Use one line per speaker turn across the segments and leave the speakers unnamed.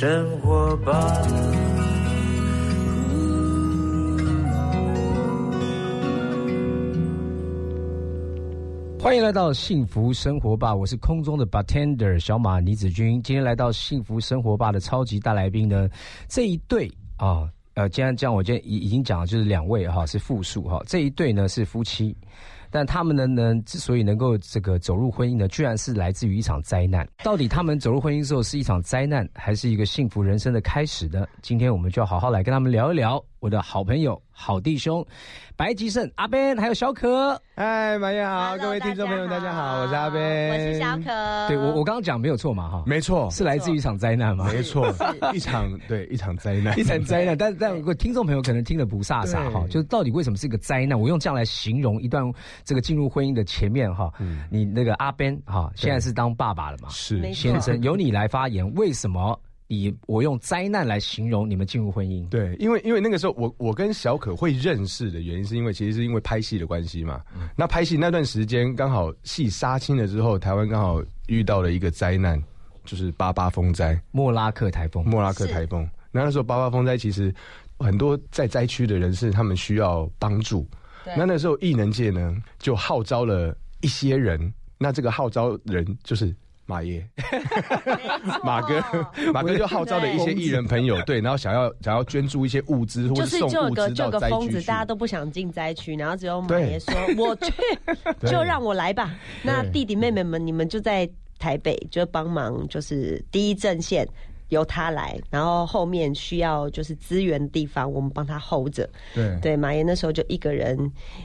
生活吧。
欢迎来到幸福生活吧，我是空中的 bartender 小马倪子君。今天来到幸福生活吧的超级大来宾呢，这一对啊，呃，既然这样，我今天已已经讲了，就是两位哈是复数哈，这一对呢是夫妻，但他们呢呢之所以能够这个走入婚姻呢，居然是来自于一场灾难。到底他们走入婚姻之后是一场灾难，还是一个幸福人生的开始呢？今天我们就要好好来跟他们聊一聊。我的好朋友、好弟兄，白吉胜、阿 Ben，还有小可。
嗨，马燕好，各位听众朋友，大家好，我是阿 Ben，
我是小可。
对我，我刚刚讲没有错嘛，哈，
没错，
是来自于一场灾难嘛，
没错，一场对一场灾难，
一场灾难。但但如果听众朋友可能听得不飒飒哈，就是到底为什么是一个灾难？我用这样来形容一段这个进入婚姻的前面哈，你那个阿 Ben 哈，现在是当爸爸了嘛？
是
先生，由你来发言，为什么？以我用灾难来形容你们进入婚姻，
对，因为因为那个时候我我跟小可会认识的原因，是因为其实是因为拍戏的关系嘛。那拍戏那段时间刚好戏杀青了之后，台湾刚好遇到了一个灾难，就是八八风灾，
莫拉克台风，
莫拉克台风。那那时候八八风灾其实很多在灾区的人士他们需要帮助，那那时候艺能界呢就号召了一些人，那这个号召人就是。马爷，马哥，马哥就号召了一些艺人朋友，对，然后想要想要捐助一些物资，或者送物资到灾区。
大家都不想进灾区，然后只有马爷说：“我去，就 让我来吧。”那弟弟妹妹们，你们就在台北，就帮忙，就是第一阵线由他来，然后后面需要就是资源的地方，我们帮他 hold 着。
对
对，马爷那时候就一个人，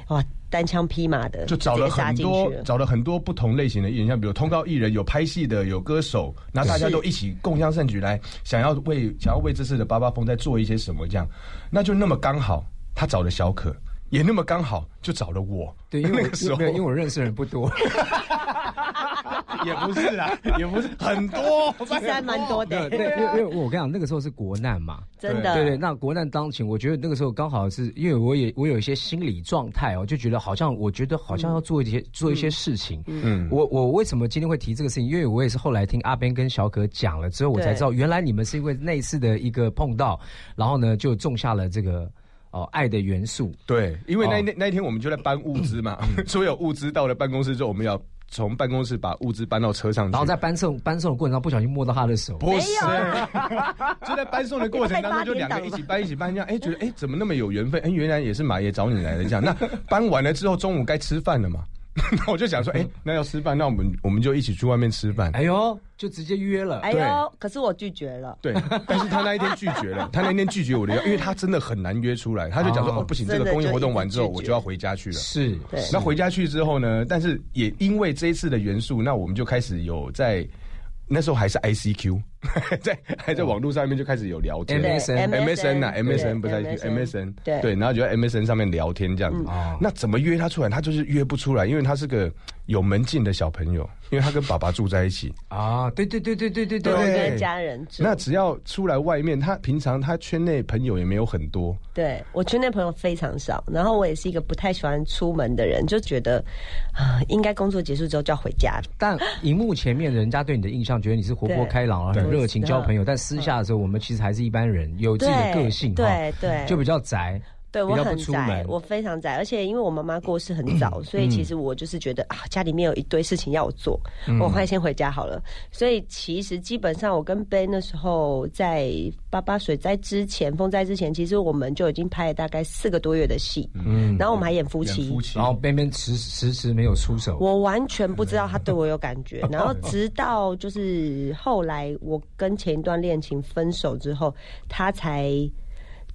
哇。单枪匹马的，
就找了很多，找了很多不同类型的艺人，像比如通告艺人，有拍戏的，有歌手，那大家都一起共襄盛举，来想要为想要为这次的八八风再做一些什么，这样，那就那么刚好，他找了小可，也那么刚好就找了我，
对，因为那个时候因为我认识人不多。
也不是啊，也不是很多，
其实还蛮多的。
对，因为因为我跟你讲，那个时候是国难嘛，
真的。
对对，那国难当前，我觉得那个时候刚好是因为我也我有一些心理状态哦，就觉得好像我觉得好像要做一些做一些事情。嗯，我我为什么今天会提这个事情？因为我也是后来听阿边跟小可讲了之后，我才知道原来你们是因为那次的一个碰到，然后呢就种下了这个哦爱的元素。
对，因为那那那一天我们就在搬物资嘛，所有物资到了办公室之后，我们要。从办公室把物资搬到车上，
然后在搬送搬送的过程中不小心摸到他的手，
不是，就在搬送的过程当中就两个一起搬一起搬 这样，哎，觉得哎怎么那么有缘分？哎，原来也是马爷找你来的这样。那搬完了之后中午该吃饭了嘛？那我就想说，哎，那要吃饭，那我们我们就一起去外面吃饭。
哎呦，就直接约了。
哎呦，可是我拒绝了。
对，但是他那一天拒绝了，他那天拒绝我的邀，因为他真的很难约出来。他就讲说，哦，不行，这个公益活动完之后，我就要回家去了。
是，
那回家去之后呢？但是也因为这一次的元素，那我们就开始有在。那时候还是 ICQ，在还在网络上面就开始有聊天
，MSN，MSN
啊，MSN 不在 MSN，对，然后就在 MSN 上面聊天这样子。那怎么约他出来？他就是约不出来，因为他是个有门禁的小朋友，因为他跟爸爸住在一起。
啊，对对对对对对
对，家人。
那只要出来外面，他平常他圈内朋友也没有很多。
对我圈内朋友非常少，然后我也是一个不太喜欢出门的人，就觉得啊，应该工作结束之后就要回家。
但荧幕前面人家对你的印象。觉得你是活泼开朗啊，很热情交朋友，但私下的时候，我们其实还是一般人，有自己的个性，
对对，
就比较宅。
对我很宅，我非常宅，而且因为我妈妈过世很早，所以其实我就是觉得啊，家里面有一堆事情要我做，我快先回家好了。所以其实基本上，我跟 Ben 那时候在八八水灾之前、风灾之前，其实我们就已经拍了大概四个多月的戏，嗯，然后我们还演夫妻，
然后 Ben Ben 迟迟迟没有出手，
我完全不知道他对我有感觉，然后直到就是后来我跟前一段恋情分手之后，他才。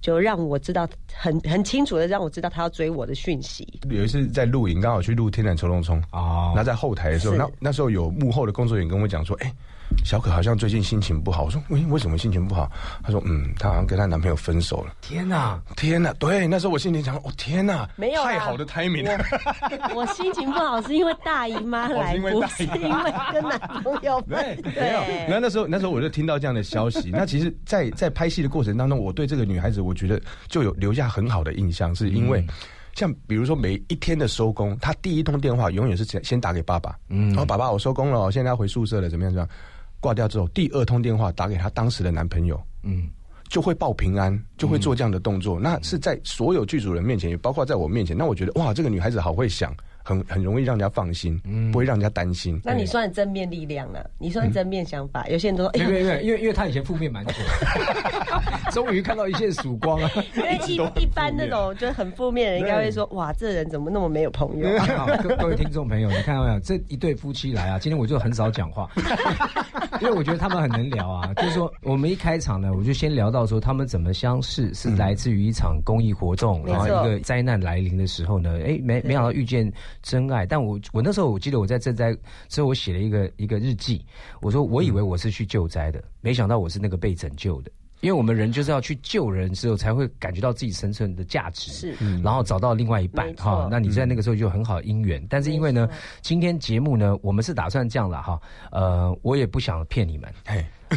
就让我知道很很清楚的让我知道他要追我的讯息。
有一次在录影，刚好去录《天然抽龙冲》啊，那在后台的时候，那那时候有幕后的工作人员跟我讲说，哎。小可好像最近心情不好，我说为为什么心情不好？她说嗯，她好像跟她男朋友分手了。
天哪，
天哪！对，那时候我心里想，哦天哪，
没有
太好的 timing。
我心情不好是因为大姨妈来，不是因为跟男朋友分。对，
那那时候那时候我就听到这样的消息。那其实，在在拍戏的过程当中，我对这个女孩子，我觉得就有留下很好的印象，是因为像比如说每一天的收工，她第一通电话永远是先先打给爸爸，嗯，然后爸爸我收工了，现在要回宿舍了，怎么样怎么样。挂掉之后，第二通电话打给她当时的男朋友，嗯，就会报平安，就会做这样的动作。那是在所有剧组人面前，也包括在我面前。那我觉得哇，这个女孩子好会想。很很容易让人家放心，不会让人家担心。
那你算正面力量了，你算正面想法。有些人都说，
因为因为因为因为他以前负面蛮多，终于看到一线曙光了。
因为一 一般那种就很负面的人，应该会说，哇，这人怎么那么没有朋友？
各位听众朋友，你看到没有？这一对夫妻来啊，今天我就很少讲话，因为我觉得他们很能聊啊。就是说，我们一开场呢，我就先聊到说他们怎么相识，是来自于一场公益活动，然后一个灾难来临的时候呢，哎，没没想到遇见。真爱，但我我那时候我记得我在赈灾之后，我写了一个一个日记。我说我以为我是去救灾的，没想到我是那个被拯救的。因为我们人就是要去救人之后，才会感觉到自己生存的价值，
是，
然后找到另外一半哈。那你在那个时候就很好姻缘。但是因为呢，今天节目呢，我们是打算这样了哈。呃，我也不想骗你们。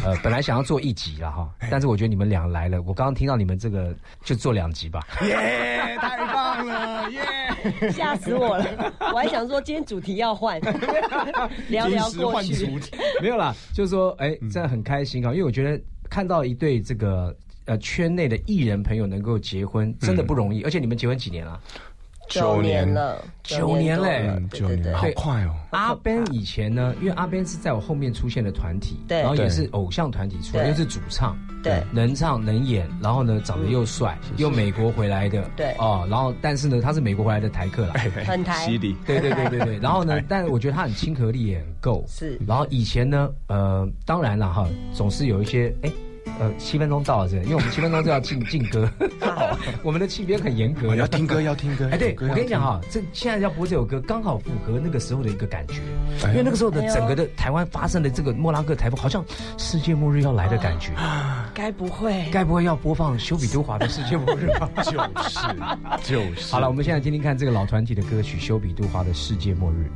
呃，本来想要做一集了哈，但是我觉得你们俩来了，我刚刚听到你们这个就做两集吧。
耶，太棒了，耶！
吓死我了，我还想说今天主题要换，聊聊过去。
没有啦，就是说，哎，真的很开心啊，因为我觉得。看到一对这个呃圈内的艺人朋友能够结婚，真的不容易。而且你们结婚几年了？
九年。了，
九年嘞，
九年，好快哦。
阿 Ben 以前呢，因为阿 Ben 是在我后面出现的团体，对。然后也是偶像团体出来，又是主唱，
对，
能唱能演，然后呢长得又帅，又美国回来的，
对，
哦，然后但是呢他是美国回来的台客了，
很台，
对对对对对。然后呢，但我觉得他很亲和力也很够，
是。
然后以前呢，呃，当然了哈，总是有一些哎。呃，七分钟到了，这，因为我们七分钟就要进进歌，我们的区别很严格，
要听歌，要听歌。
哎，对我跟你讲哈，这现在要播这首歌，刚好符合那个时候的一个感觉，因为那个时候的整个的台湾发生的这个莫拉克台风，好像世界末日要来的感觉。
该不会？
该不会要播放修比都华的世界末日吧？
就是就是。
好了，我们现在听听看这个老团体的歌曲《修比都华的世界末日》。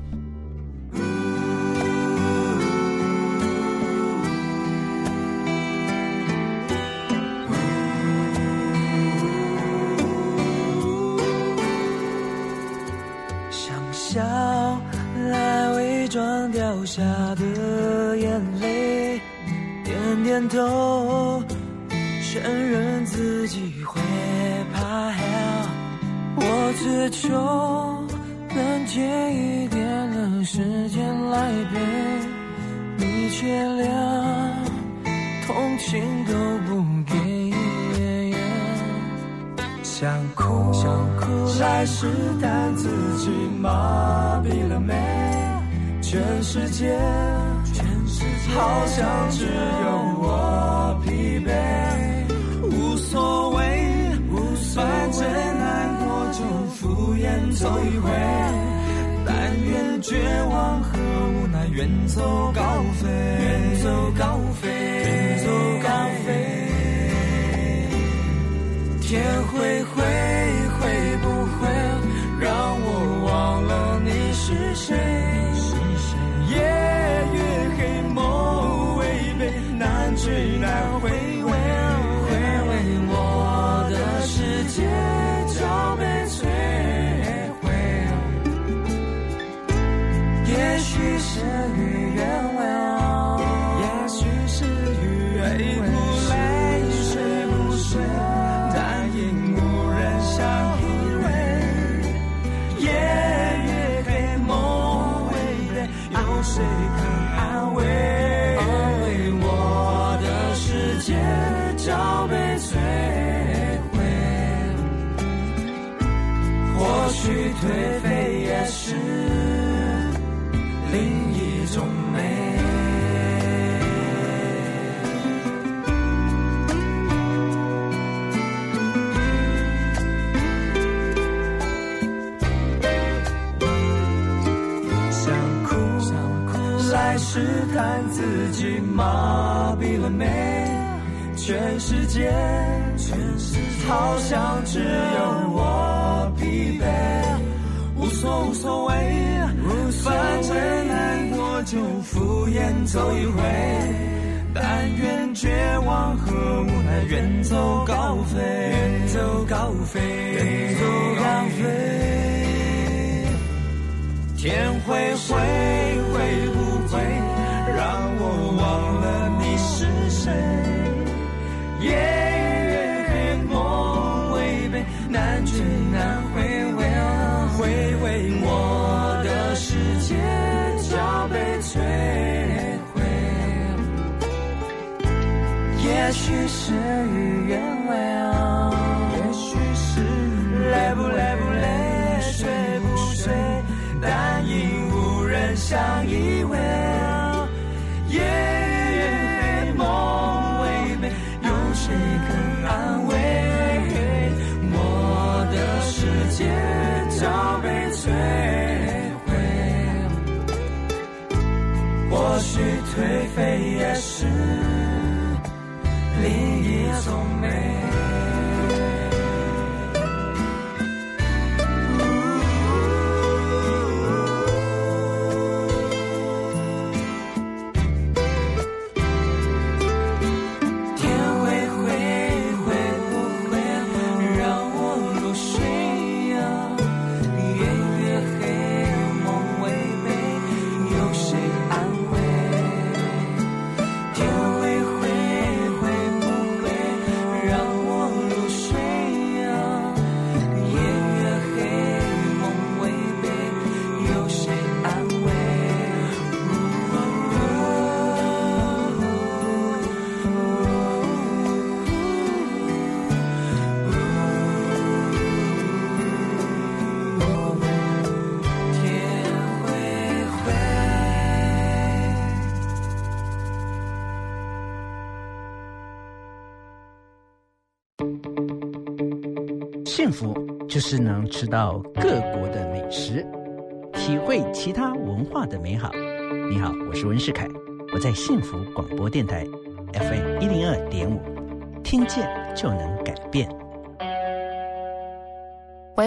点点头，承认自己会怕黑。我只求能借一点的时间来陪你，却连同情都不给。想哭想哭，来试探自己麻痹了没？全世界，好像只有我疲惫。无所谓，无所谓，反正难过就敷衍走一回。但愿绝望和无奈远走高飞，远走高飞，远走高飞。天灰灰，会不会让我忘了你是谁？最难回味，回味我的世界就被摧毁。也许是与愿违，也许是与愿违。泪水不水，但因无人相依偎。夜越黑，梦微悲，有谁肯安慰？颓废也是另一种美。想哭，来试探自己麻痹了没？全世界，全世界，好像只有我。所无所谓，反正难过就敷衍走一回。但愿绝望和无奈远走高飞，远走高飞，远走高飞。天会灰，会不会让我忘了你是谁？夜越黑，梦违背难。也许事与愿违，也许是累不累不累，睡不睡，但因无人相依偎。夜夜梦未寐，有谁肯安慰？我的世界早被摧毁，或许颓废也是。从没
幸福就是能吃到各国的美食，体会其他文化的美好。你好，我是温世凯，我在幸福广播电台 FM 一零二点五，听见就能改变。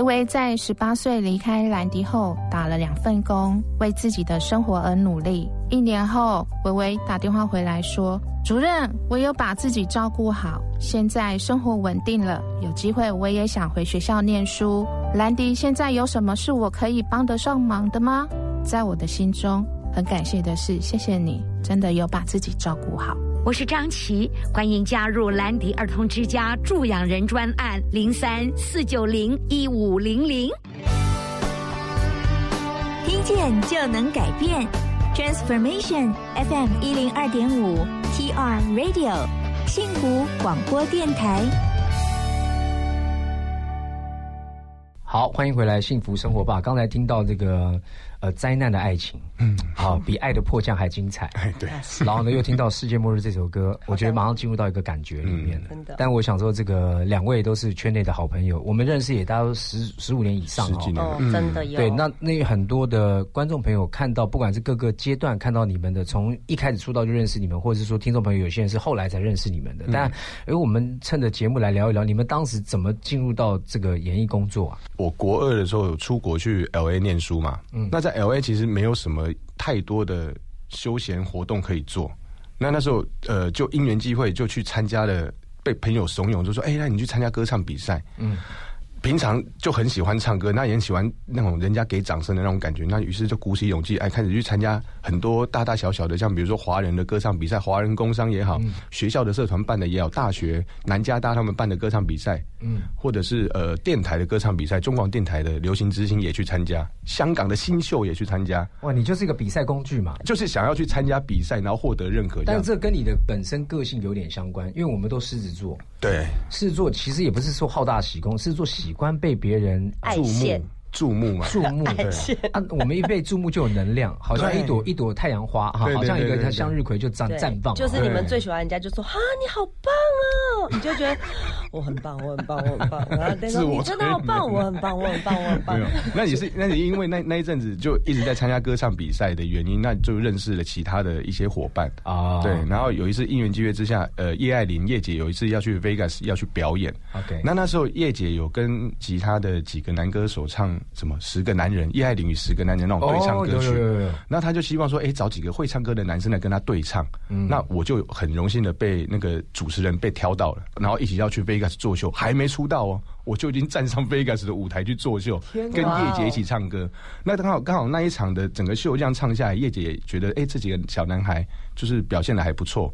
维维在十八岁离开兰迪后，打了两份工，为自己的生活而努力。一年后，维维打电话回来说。主任，我有把自己照顾好，现在生活稳定了，有机会我也想回学校念书。兰迪，现在有什么是我可以帮得上忙的吗？在我的心中，很感谢的是，谢谢你，真的有把自己照顾好。
我是张琪，欢迎加入兰迪儿童之家助养人专案零三四九零一五零零，
听见就能改变，Transformation FM 一零二点五。TR Radio 幸福广播电台，
好，欢迎回来，幸福生活吧。刚才听到这个。呃，灾难的爱情，嗯，好，比爱的迫降还精彩。
哎，对。
然后呢，又听到《世界末日》这首歌，我觉得马上进入到一个感觉里面了。
真的。
但我想说，这个两位都是圈内的好朋友，我们认识也大概十十五年以上
哦，真的有。
对，那那很多的观众朋友看到，不管是各个阶段看到你们的，从一开始出道就认识你们，或者是说听众朋友有些人是后来才认识你们的。但，哎，我们趁着节目来聊一聊，你们当时怎么进入到这个演艺工作啊？
我国二的时候有出国去 L A 念书嘛，嗯，那在 L A 其实没有什么太多的休闲活动可以做，那那时候呃就因缘际会就去参加了，被朋友怂恿就说，哎，那你去参加歌唱比赛，嗯。平常就很喜欢唱歌，那也很喜欢那种人家给掌声的那种感觉。那于是就鼓起勇气，哎，开始去参加很多大大小小的，像比如说华人的歌唱比赛、华人工商也好，学校的社团办的也好，大学南加大他们办的歌唱比赛，嗯，或者是呃电台的歌唱比赛，中广电台的流行之星也去参加，香港的新秀也去参加。
哇，你就是一个比赛工具嘛，
就是想要去参加比赛，然后获得认可。
但这跟你的本身个性有点相关，因为我们都狮子座。
对，
狮子座其实也不是说好大喜功，狮子座喜欢被别人。注目。
注目嘛，
注目 对啊，我们一被注目就有能量，好像一朵一朵太阳花哈，好像一个向日葵就绽绽放。
就是你们最喜欢人家就说哈，你好棒哦，你就觉得我很棒，我很棒，我很棒。然后你真的好棒，我很棒，我很棒，我很棒。
那也是，那你因为那那一阵子就一直在参加歌唱比赛的原因，那就认识了其他的一些伙伴啊。对，然后有一次因缘机会之下，呃，叶爱玲叶姐有一次要去 Vegas 要去表演。
OK，
那那时候叶姐有跟其他的几个男歌手唱什么十个男。人叶爱玲与十个男人那种对唱歌曲，那他就希望说，哎，找几个会唱歌的男生来跟他对唱。那我就很荣幸的被那个主持人被挑到了，然后一起要去 Vegas 做秀，还没出道哦，我就已经站上 Vegas 的舞台去做秀，跟叶姐一起唱歌。那刚好刚好那一场的整个秀这样唱下来，叶姐也觉得，哎，这几个小男孩就是表现的还不错。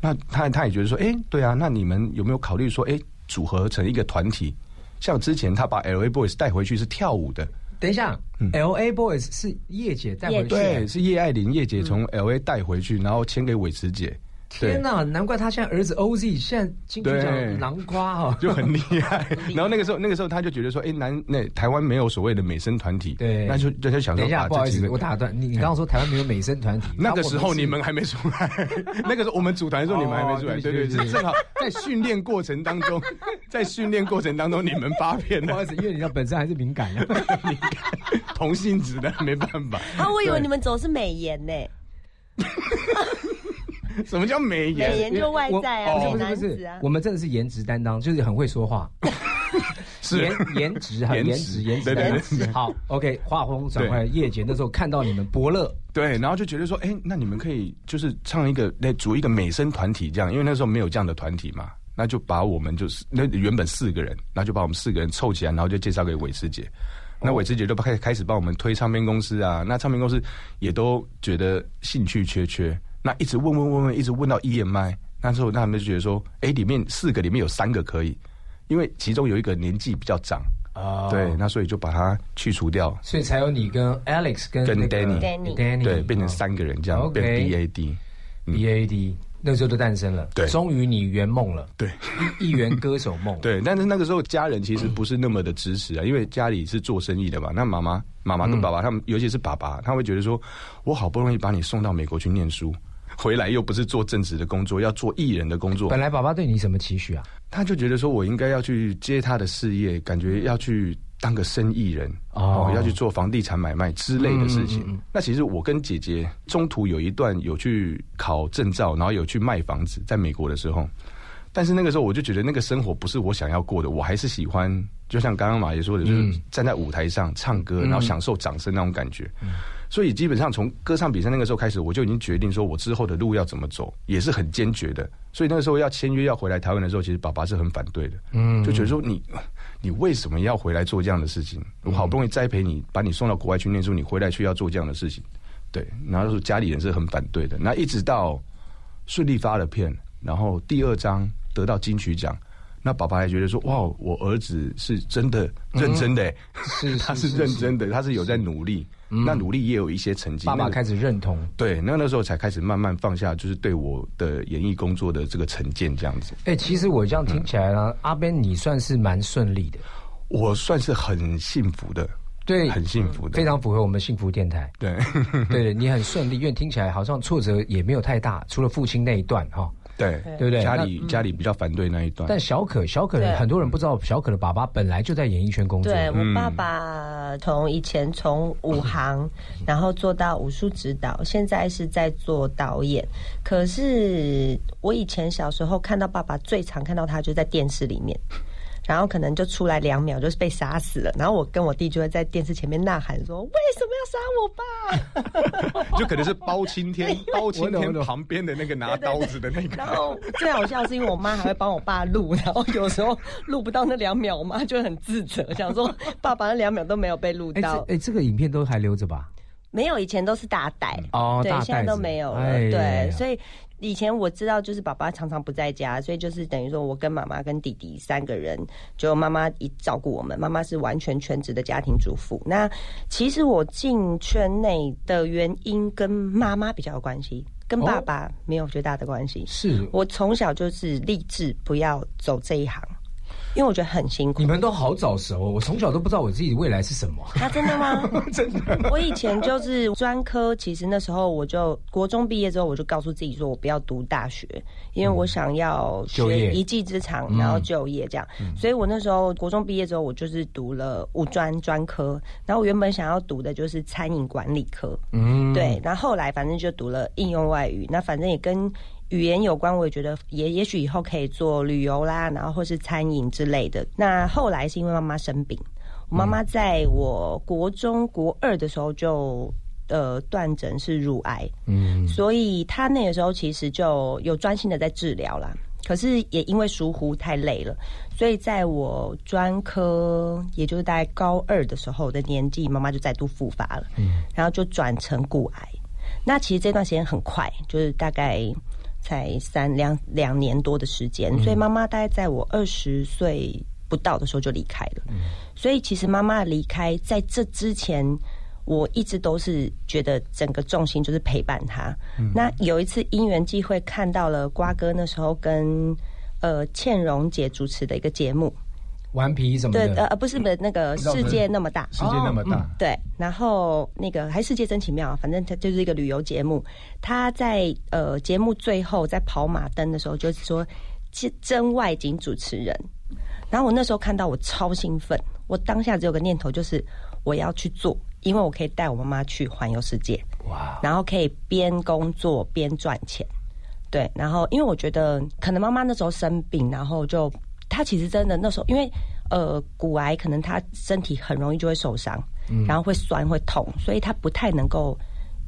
那他他也觉得说，哎，对啊，那你们有没有考虑说，哎，组合成一个团体？像之前他把 L A Boys 带回去是跳舞的。
等一下，L A Boys 是叶姐带回去，
对，是叶爱玲叶姐从 L A 带回去，然后签给伟慈姐，
天哪，难怪他现在儿子 OZ 现在金曲奖南瓜哈，
就很厉害。然后那个时候，那个时候他就觉得说，哎，南那台湾没有所谓的美声团体，
对，
那就就想说，
等一下，不好意思，我打断你，你刚刚说台湾没有美声团体，
那个时候你们还没出来，那个时候我们组团的时候你们还没出来，对对对，正好在训练过程当中，在训练过程当中你们发片，
不好意思，因为你本身还是敏感，敏
感，同性质的没办法。
啊，我以为你们走是美颜呢。
什么叫美颜？
美颜就外在啊，
不是不是，我们真的是颜值担当，就是很会说话，
是。
颜颜值哈，颜值颜值颜值。好，OK，画风转回来，叶姐那时候看到你们伯乐，
对，然后就觉得说，哎，那你们可以就是唱一个，来组一个美声团体这样，因为那时候没有这样的团体嘛，那就把我们就是那原本四个人，那就把我们四个人凑起来，然后就介绍给韦师姐，那韦师姐就开开始帮我们推唱片公司啊，那唱片公司也都觉得兴趣缺缺。那一直问问问问，一直问到 EMI，那时候他们就觉得说，哎，里面四个里面有三个可以，因为其中有一个年纪比较长，啊，对，那所以就把它去除掉，
所以才有你跟 Alex 跟
跟
Danny，Danny，
对，变成三个人这样，变
BAD，BAD，那时候就诞生了，
对，
终于你圆梦了，
对，
一圆歌手梦，
对，但是那个时候家人其实不是那么的支持啊，因为家里是做生意的嘛，那妈妈、妈妈跟爸爸他们，尤其是爸爸，他会觉得说，我好不容易把你送到美国去念书。回来又不是做正职的工作，要做艺人的工作。
本来爸爸对你什么期许啊？
他就觉得说我应该要去接他的事业，感觉要去当个生意人哦，要去做房地产买卖之类的事情。那其实我跟姐姐中途有一段有去考证照，然后有去卖房子，在美国的时候。但是那个时候我就觉得那个生活不是我想要过的，我还是喜欢，就像刚刚马爷说的，就是站在舞台上唱歌，然后享受掌声那种感觉。所以基本上从歌唱比赛那个时候开始，我就已经决定说我之后的路要怎么走，也是很坚决的。所以那个时候要签约要回来台湾的时候，其实爸爸是很反对的，嗯，就觉得说你你为什么要回来做这样的事情？我好不容易栽培你，把你送到国外去念书，你回来却要做这样的事情，对。然后说家里人是很反对的。那一直到顺利发了片，然后第二张得到金曲奖。那爸爸还觉得说，哇，我儿子是真的认真的，
是
他是认真的，他是有在努力，那努力也有一些成绩。
爸爸开始认同，
对，那那时候才开始慢慢放下，就是对我的演艺工作的这个成见这样子。
哎，其实我这样听起来呢，阿 Ben 你算是蛮顺利的，
我算是很幸福的，
对，
很幸福的，
非常符合我们幸福电台。
对，
对你很顺利，因为听起来好像挫折也没有太大，除了父亲那一段哈。
对
对不对？
家里家里比较反对那一段。
但小可小可很多人不知道，小可的爸爸本来就在演艺圈工作。
对我爸爸从以前从武行，然后做到武术指导，现在是在做导演。可是我以前小时候看到爸爸，最常看到他就在电视里面。然后可能就出来两秒，就是被杀死了。然后我跟我弟就会在电视前面呐喊说：“为什么要杀我爸？”
就可能是包青天，包青天旁边的那个拿刀子的那个。
然后最好笑是因为我妈还会帮我爸录，然后有时候录不到那两秒，我妈就很自责，想说爸爸那两秒都没有被录到。
哎，这个影片都还留着吧？
没有，以前都是大袋
哦，
对，现在都没有了。对，所以。以前我知道，就是爸爸常常不在家，所以就是等于说我跟妈妈跟弟弟三个人，就妈妈一照顾我们。妈妈是完全全职的家庭主妇。那其实我进圈内的原因跟妈妈比较有关系，跟爸爸没有绝大的关系。
是
我从小就是立志不要走这一行。因为我觉得很辛苦。
你们都好早熟，我从小都不知道我自己未来是什么。
啊，真的吗？
真的。
我以前就是专科，其实那时候我就国中毕业之后，我就告诉自己说，我不要读大学，因为我想要学一技之长，然后就业这样。所以我那时候国中毕业之后，我就是读了五专专科，然后我原本想要读的就是餐饮管理科。嗯，对。然后后来反正就读了应用外语，那反正也跟。语言有关，我也觉得也也许以后可以做旅游啦，然后或是餐饮之类的。那后来是因为妈妈生病，我妈妈在我国中国二的时候就呃断诊是乳癌，嗯，所以她那个时候其实就有专心的在治疗啦。可是也因为疏忽太累了，所以在我专科也就是大概高二的时候的年纪，妈妈就再度复发了，嗯，然后就转成骨癌。那其实这段时间很快，就是大概。才三两两年多的时间，所以妈妈大概在我二十岁不到的时候就离开了。所以其实妈妈离开在这之前，我一直都是觉得整个重心就是陪伴她。那有一次因缘际会看到了瓜哥那时候跟呃倩蓉姐主持的一个节目。
顽皮什么的？
对，呃，不是不是那个世界那么大，
世界那么大，
对。然后那个还世界真奇妙，反正它就是一个旅游节目。他在呃节目最后在跑马灯的时候，就是说真真外景主持人。然后我那时候看到我超兴奋，我当下只有个念头就是我要去做，因为我可以带我妈妈去环游世界。哇！然后可以边工作边赚钱，对。然后因为我觉得可能妈妈那时候生病，然后就。他其实真的那时候，因为呃骨癌可能他身体很容易就会受伤，然后会酸会痛，所以他不太能够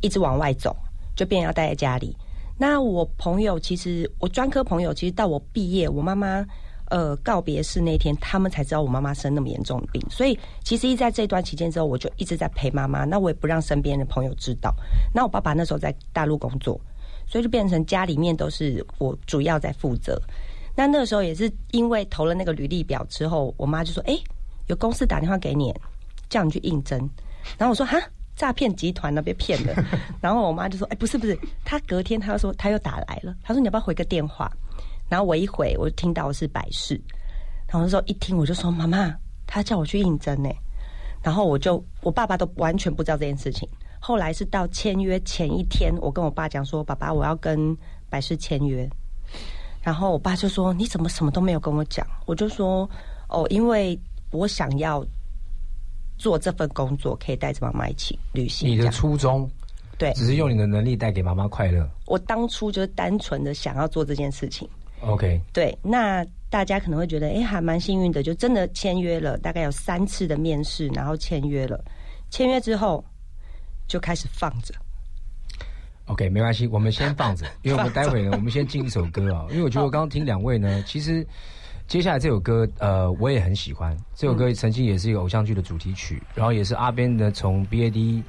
一直往外走，就变要待在家里。那我朋友其实我专科朋友其实到我毕业，我妈妈呃告别式那天，他们才知道我妈妈生那么严重的病。所以其实一在这段期间之后，我就一直在陪妈妈。那我也不让身边的朋友知道。那我爸爸那时候在大陆工作，所以就变成家里面都是我主要在负责。那那个时候也是因为投了那个履历表之后，我妈就说：“哎，有公司打电话给你，叫你去应征。”然后我说：“哈，诈骗集团呢？被骗了。”然后我妈就说：“哎，不是不是，他隔天他又说他又打来了，他说你要不要回个电话？”然后我一回，我就听到是百事。然后那时候一听，我就说：“妈妈，他叫我去应征呢。”然后我就我爸爸都完全不知道这件事情。后来是到签约前一天，我跟我爸讲说：“爸爸，我要跟百事签约。”然后我爸就说：“你怎么什么都没有跟我讲？”我就说：“哦，因为我想要做这份工作，可以带着妈妈一起旅行。”
你的初衷
对，
只是用你的能力带给妈妈快乐。
我当初就是单纯的想要做这件事情。
OK，
对，那大家可能会觉得，哎，还蛮幸运的，就真的签约了，大概有三次的面试，然后签约了。签约之后就开始放着。
OK，没关系，我们先放着，因为我们待会呢，我们先进一首歌啊。因为我觉得我刚刚听两位呢，其实接下来这首歌，呃，我也很喜欢。这首歌曾经也是一个偶像剧的主题曲，然后也是阿边呢从 BAD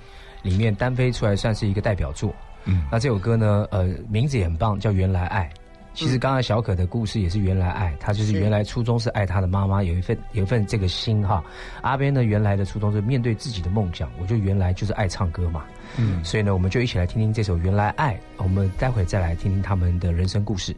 里面单飞出来，算是一个代表作。嗯，那这首歌呢，呃，名字也很棒，叫《原来爱》。其实刚才小可的故事也是原来爱，他就是原来初衷是爱他的妈妈，有一份有一份这个心哈。阿边呢，原来的初衷是面对自己的梦想，我就原来就是爱唱歌嘛。嗯，所以呢，我们就一起来听听这首《原来爱》，我们待会再来听听他们的人生故事。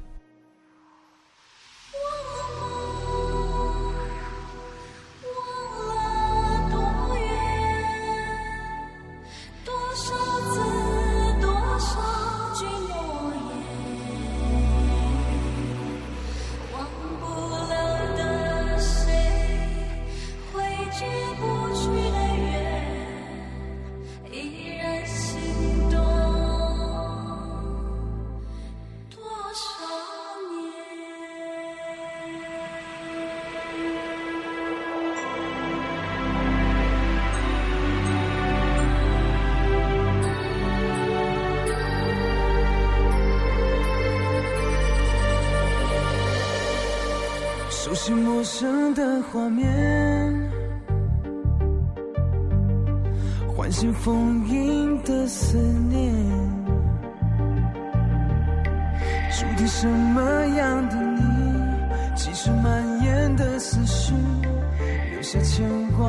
牵挂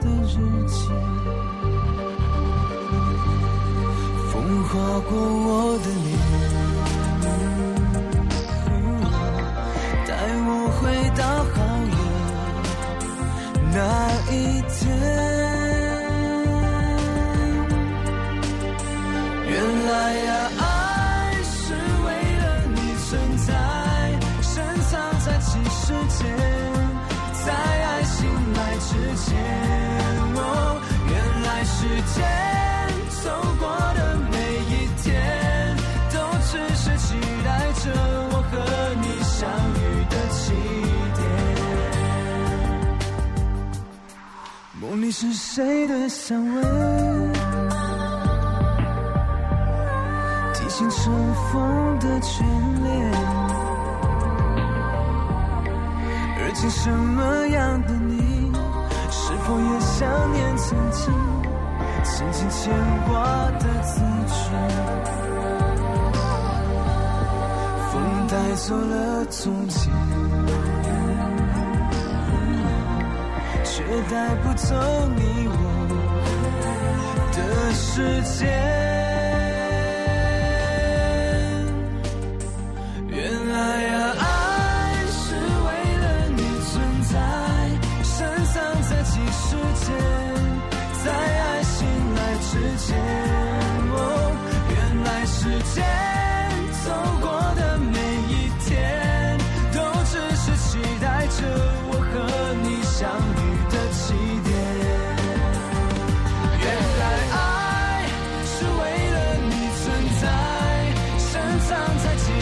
的日记。风划过我的脸，带我回到。好远。那，间走过的每一天都只是期待着我和你相遇的起点。梦里是谁的香味提醒尘封的眷恋。而今什么样的你是否也想念曾经？曾经牵挂的字句，风带走了从前，却带不走你我的世界。原来啊，爱是为了你存在，深藏在几世间。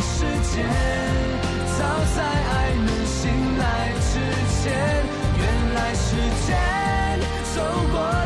时间早在爱能醒来之前原来时间走过。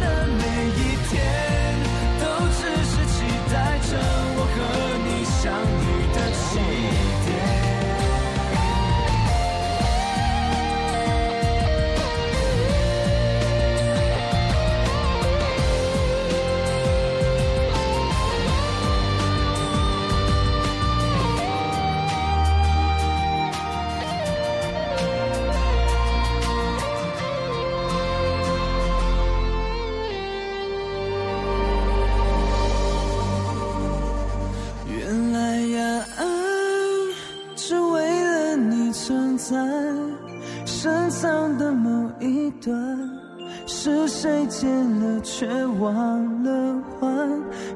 却忘了还，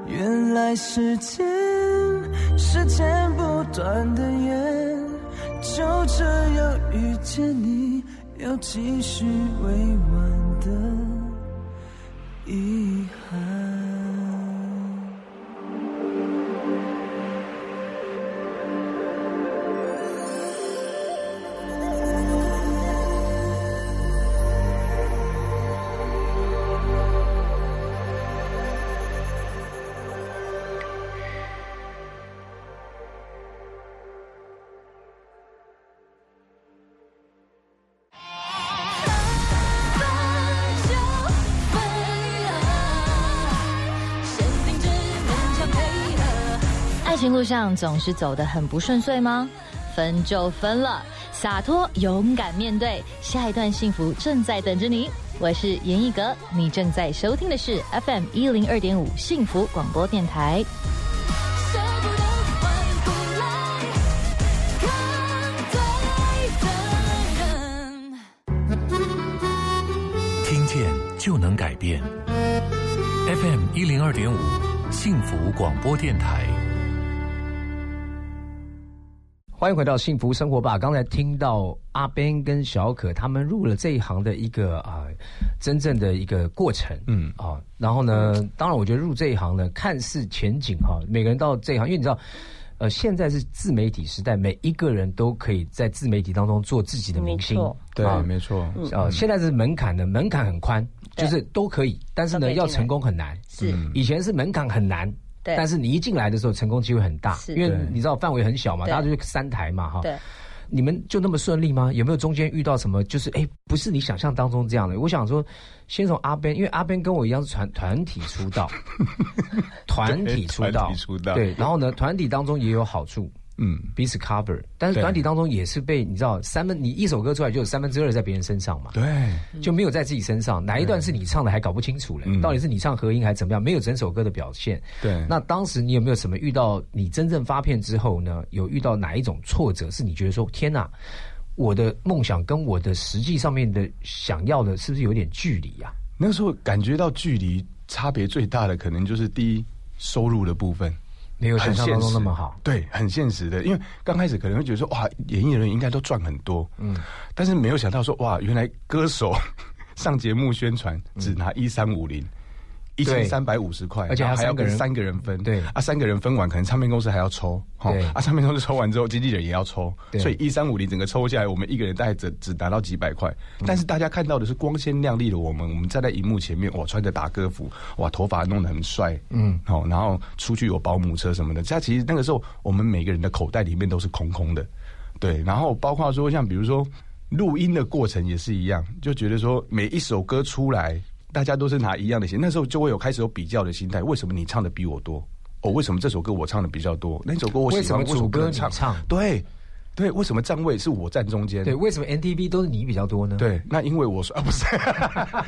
原来时间是剪不断的烟，就这样遇见你，又继续未完的
一上总是走得很不顺遂吗？分就分了，洒脱勇敢面对，下一段幸福正在等着你。我是严艺格，你正在收听的是 FM 一零二点五幸福广播电台。
听见就能改变，FM 一零二点五幸福广播电台。
欢迎回到幸福生活吧。刚才听到阿 Ben 跟小可他们入了这一行的一个啊，真正的一个过程，嗯。啊，然后呢，当然我觉得入这一行呢，看似前景哈，每个人到这一行，因为你知道，呃，现在是自媒体时代，每一个人都可以在自媒体当中做自己的明星，
对，没错，
啊，现在是门槛的门槛很宽，就是都可以，但是呢，要成功很难，
是。
以前是门槛很难。但是你一进来的时候，成功机会很大，因为你知道范围很小嘛，大家就三台嘛，哈。
对，
你们就那么顺利吗？有没有中间遇到什么？就是哎，不是你想象当中这样的。我想说，先从阿 Ben，因为阿 Ben 跟我一样是团 团体出道，团体出道，对，然后呢，团体当中也有好处。嗯，彼此 cover，但是团体当中也是被你知道三分，你一首歌出来就有三分之二在别人身上嘛，
对，
就没有在自己身上，哪一段是你唱的还搞不清楚嘞，到底是你唱合音还是怎么样，没有整首歌的表现。
对，
那当时你有没有什么遇到你真正发片之后呢？有遇到哪一种挫折是你觉得说天哪，我的梦想跟我的实际上面的想要的是不是有点距离呀？
那时候感觉到距离差别最大的可能就是第一收入的部分。
没有想象当中那么好，
对，很现实的。因为刚开始可能会觉得说，哇，演艺人员应该都赚很多，嗯，但是没有想到说，哇，原来歌手 上节目宣传只拿一三五零。一千三百五十块，
而且还
要跟三个人分。对啊，三个人分完，可能唱片公司还要抽。对啊，唱片公司抽完之后，经纪人也要抽。所以一三五零整个抽下来，我们一个人大概只只拿到几百块。但是大家看到的是光鲜亮丽的我们，我们站在荧幕前面，哇，穿着打歌服，哇，头发弄得很帅。嗯，好，然后出去有保姆车什么的。这其实那个时候，我们每个人的口袋里面都是空空的。对，然后包括说像比如说录音的过程也是一样，就觉得说每一首歌出来。大家都是拿一样的钱，那时候就会有开始有比较的心态。为什么你唱的比我多？哦，为什么这首歌我唱的比较多？那首歌我喜欢，为什么
主歌唱唱？
对，对，为什么站位是我站中间？
对，为什么 NTV 都是你比较多呢？
对，那因为我说啊，不是，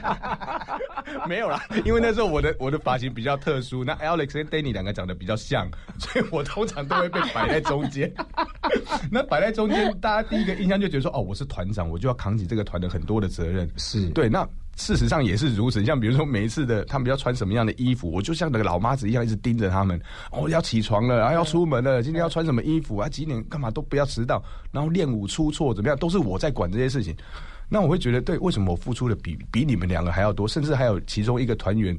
没有啦，因为那时候我的我的发型比较特殊，那 Alex 跟 Danny 两个长得比较像，所以我通常都会被摆在中间。那摆在中间，大家第一个印象就觉得说，哦，我是团长，我就要扛起这个团的很多的责任。
是
对，那。事实上也是如此，像比如说每一次的他们要穿什么样的衣服，我就像那个老妈子一样，一直盯着他们。哦，要起床了，啊，要出门了，今天要穿什么衣服啊？几点干嘛都不要迟到。然后练舞出错怎么样，都是我在管这些事情。那我会觉得，对，为什么我付出的比比你们两个还要多？甚至还有其中一个团员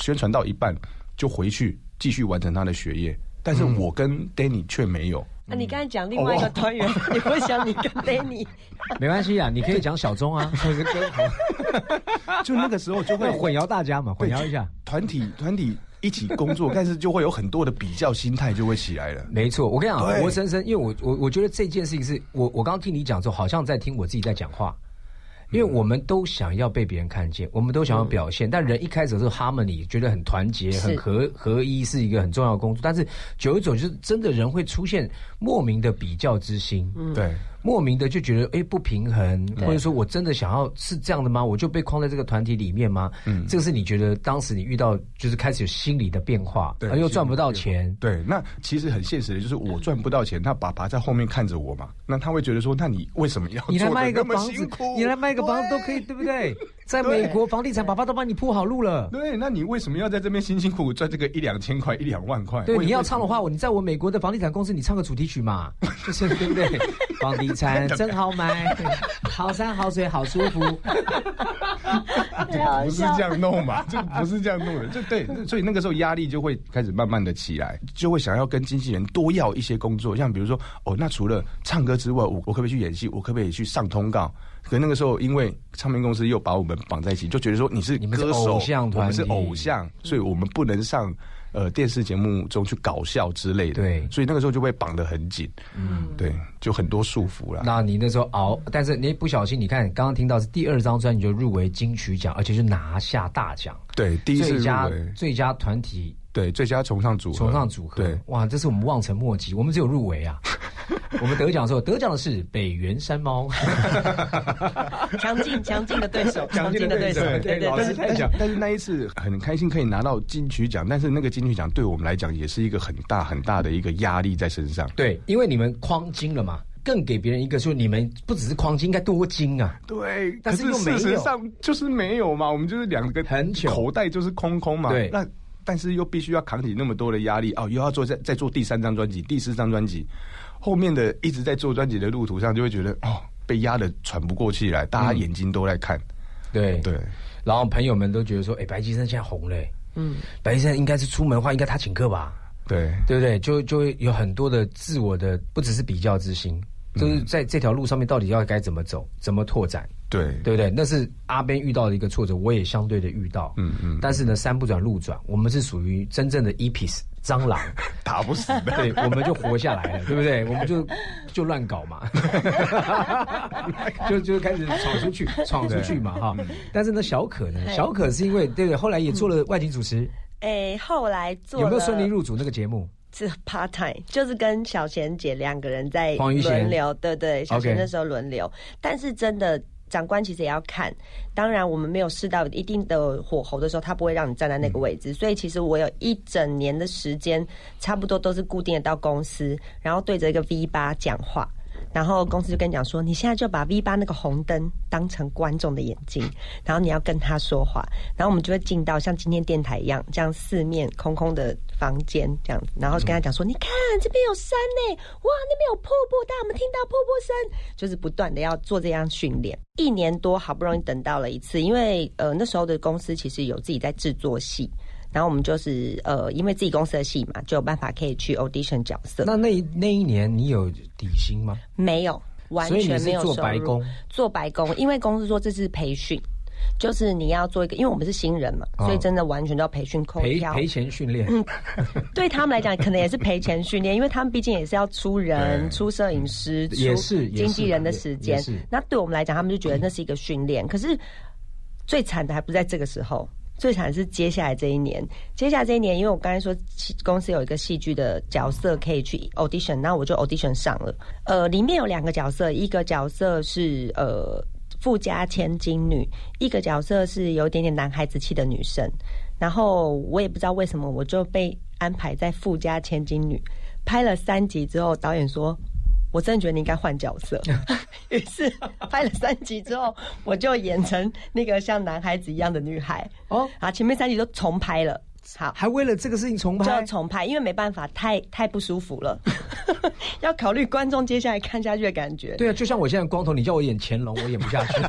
宣传到一半就回去继续完成他的学业，但是我跟 Danny 却没有。
那你刚才讲另外一个团员，你会想你跟 Danny？
没关系啊，你可以讲小钟啊，或者歌喉。
就那个时候就会
混淆大家嘛，混淆一下。
团体团体一起工作，但是就会有很多的比较心态就会起来了。
没错，我跟你讲，活生生，因为我我我觉得这件事情是我我刚刚听你讲之后，好像在听我自己在讲话。因为我们都想要被别人看见，我们都想要表现，但人一开始是 harmony，觉得很团结、很合合一，是一个很重要的工作。但是久而久之，真的人会出现莫名的比较之心。
对。
莫名的就觉得哎不平衡，或者说我真的想要是这样的吗？我就被框在这个团体里面吗？嗯，这个是你觉得当时你遇到就是开始有心理的变化，而又赚不到钱。
对，那其实很现实的，就是我赚不到钱，那爸爸在后面看着我嘛，那他会觉得说，那你为什么要
你来卖一个房子，你来卖一个房子都可以，对不对？在美国房地产，爸爸都帮你铺好路了。
对，那你为什么要在这边辛辛苦苦赚这个一两千块、一两万块？
对，你要唱的话，我你在我美国的房地产公司，你唱个主题曲嘛，就是对不对？房地产真好买，好山好水好舒服。
不是这样弄嘛？就不是这样弄的，就对。所以那个时候压力就会开始慢慢的起来，就会想要跟经纪人多要一些工作，像比如说，哦，那除了唱歌之外，我我可不可以去演戏？我可不可以去上通告？可那个时候，因为唱片公司又把我们绑在一起，就觉得说你是歌手，我们是偶像，所以我们不能上呃电视节目中去搞笑之类的。
对，
所以那个时候就被绑得很紧。嗯，对，就很多束缚了。
那你那时候熬，但是你不小心，你看刚刚听到是第二张专辑就入围金曲奖，而且是拿下大奖。
对，第一次
最佳最佳团体。
对，最佳崇尚组合，
崇尚组合，
对，
哇，这是我们望尘莫及，我们只有入围啊。我们得奖的时候，得奖的是北原山猫，
强劲强劲的对手，强劲的对手，对对。
但是太奖，但是那一次很开心可以拿到金曲奖，但是那个金曲奖对我们来讲也是一个很大很大的一个压力在身上。
对，因为你们框金了嘛，更给别人一个说你们不只是框金，应该多金啊。
对，但是事实上就是没有嘛，我们就是两个
很
口袋就是空空嘛。
对，
那。但是又必须要扛起那么多的压力哦，又要做再再做第三张专辑、第四张专辑，后面的一直在做专辑的路途上，就会觉得哦，被压得喘不过气来，大家眼睛都在看，
对。
对，
然后朋友们都觉得说，哎，白吉生现在红嘞，嗯，白吉生应该是出门的话，应该他请客吧，
对。
对不对？就就会有很多的自我的，不只是比较之心。就是在这条路上面，到底要该怎么走，怎么拓展？
对，
对不对？那是阿边遇到的一个挫折，我也相对的遇到。嗯嗯。但是呢，山不转路转，我们是属于真正的 epis 蟑螂，
打不死的。
对，我们就活下来了，对不对？我们就 就乱搞嘛，就就开始闯出去，闯出去嘛，哈。但是呢，小可呢，小可是因为对不对？后来也做了外景主持。
哎，后来做
有没有顺利入组那个节目？
是 part time，就是跟小贤姐两个人在轮流，对对，小贤那时候轮流。但是真的，长官其实也要看。当然，我们没有试到一定的火候的时候，他不会让你站在那个位置。所以，其实我有一整年的时间，差不多都是固定的到公司，然后对着一个 V 八讲话。然后公司就跟你讲说，你现在就把 V 八那个红灯当成观众的眼睛，然后你要跟他说话，然后我们就会进到像今天电台一样，这样四面空空的房间这样，然后跟他讲说，你看这边有山呢，哇，那边有瀑布，但我们听到瀑布声？就是不断的要做这样训练，一年多好不容易等到了一次，因为呃那时候的公司其实有自己在制作戏。然后我们就是呃，因为自己公司的戏嘛，就有办法可以去 audition 角色。
那那那一年你有底薪吗？
没有，完全没有
做白工。
做白工，因为公司说这是培训，就是你要做一个，因为我们是新人嘛，所以真的完全都要培训。
赔赔钱训练，
对他们来讲可能也是赔钱训练，因为他们毕竟也是要出人、出摄影师、出经纪人的时间。那对我们来讲，他们就觉得那是一个训练。可是最惨的还不在这个时候。最惨是接下来这一年，接下来这一年，因为我刚才说公司有一个戏剧的角色可以去 audition，那我就 audition 上了。呃，里面有两个角色，一个角色是呃富家千金女，一个角色是有点点男孩子气的女生。然后我也不知道为什么，我就被安排在富家千金女。拍了三集之后，导演说。我真的觉得你应该换角色，于是拍了三集之后，我就演成那个像男孩子一样的女孩。哦。啊，前面三集都重拍了，好，
还为了这个事情重拍，
就要重拍，因为没办法，太太不舒服了，要考虑观众接下来看下去的感觉。
对啊，就像我现在光头，你叫我演乾隆，我演不下去，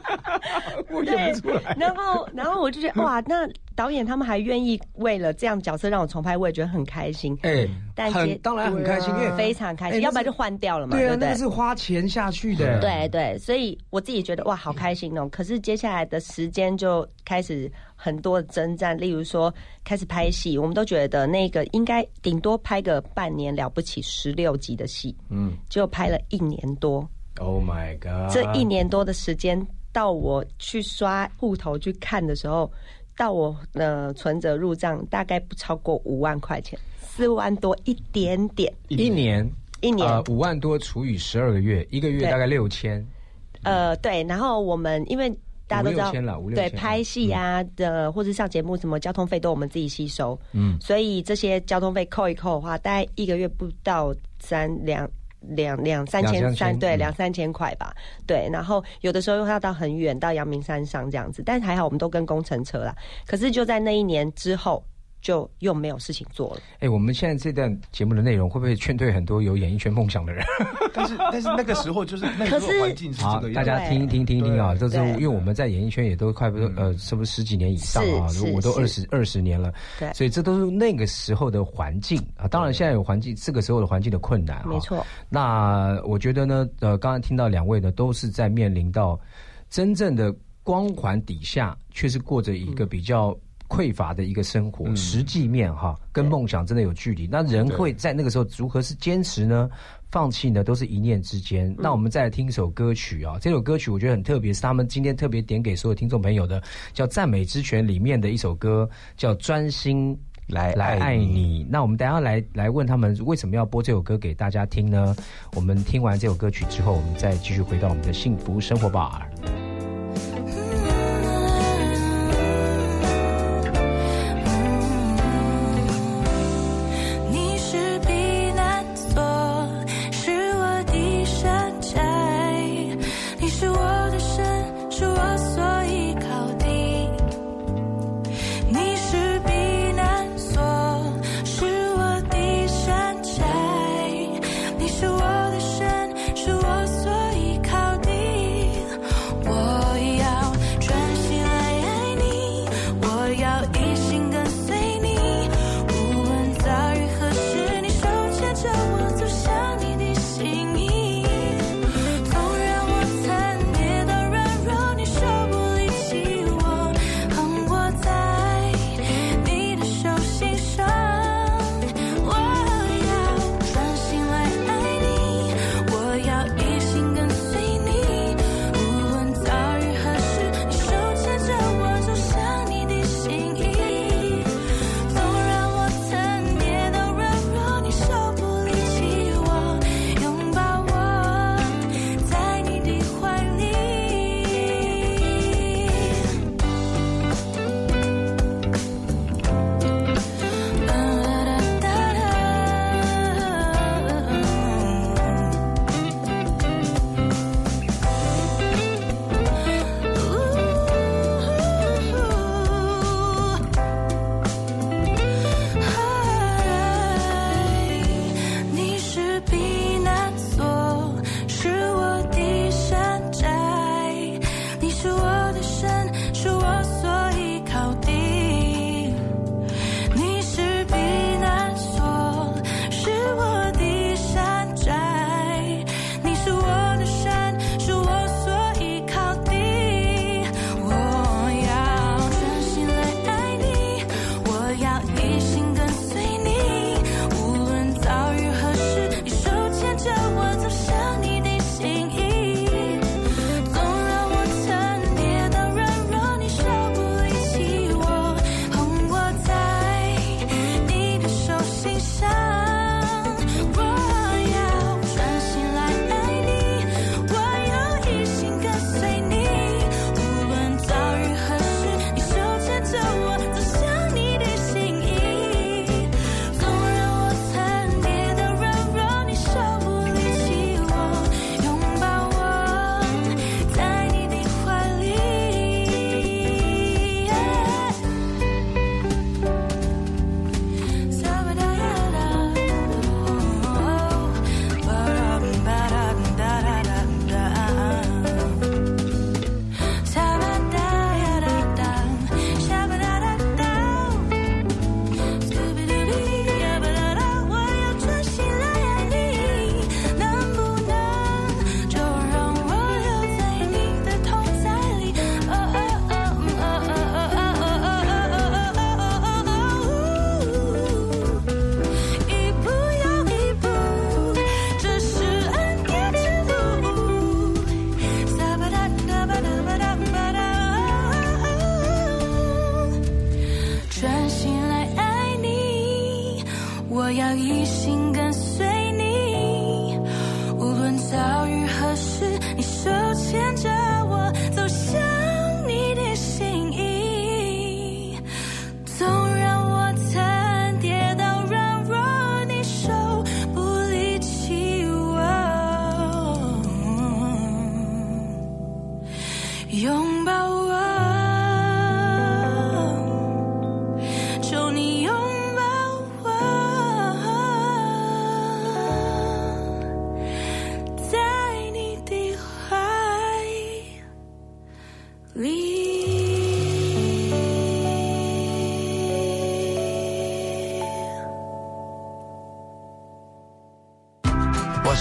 我演不出来。
然后，然后我就觉得 哇，那。导演他们还愿意为了这样角色让我重拍，我也觉得很开心。哎，
但很当然很开心，因为
非常开心，要不然就换掉了嘛。对
啊，
那
是花钱下去的。
对对，所以我自己觉得哇，好开心哦。可是接下来的时间就开始很多征战，例如说开始拍戏，我们都觉得那个应该顶多拍个半年了不起，十六集的戏，嗯，就拍了一年多。
Oh my god！
这一年多的时间，到我去刷户头去看的时候。到我呃存折入账大概不超过五万块钱，四万多一点点。
一年
一年
五万多除以十二个月，一个月大概六千。
呃，对。然后我们因为大家都知道，
对
拍戏啊的或者上节目什么交通费都我们自己吸收，嗯，所以这些交通费扣一扣的话，大概一个月不到三两。两两三千三对两三千块吧，对，然后有的时候又要到很远，到阳明山上这样子，但是还好我们都跟工程车啦。可是就在那一年之后。就又没有事情做了。
哎，我们现在这段节目的内容会不会劝退很多有演艺圈梦想的人？
但是但是那个时候就是 那个环境是这个
大家听一听听一听啊，就是因为我们在演艺圈也都快不呃，是不是十几年以上啊？我都二十二十年了，
对，
所以这都是那个时候的环境啊。当然现在有环境，这个时候的环境的困难，
没错。
那我觉得呢，呃，刚刚听到两位呢，都是在面临到真正的光环底下，却是过着一个比较。匮乏的一个生活，实际面哈，跟梦想真的有距离。那人会在那个时候如何是坚持呢？放弃呢？都是一念之间。那我们再来听一首歌曲啊，这首歌曲我觉得很特别，是他们今天特别点给所有听众朋友的，叫《赞美之泉》里面的一首歌，叫《专心来来爱你》。那我们等下来来问他们为什么要播这首歌给大家听呢？我们听完这首歌曲之后，我们再继续回到我们的幸福生活吧。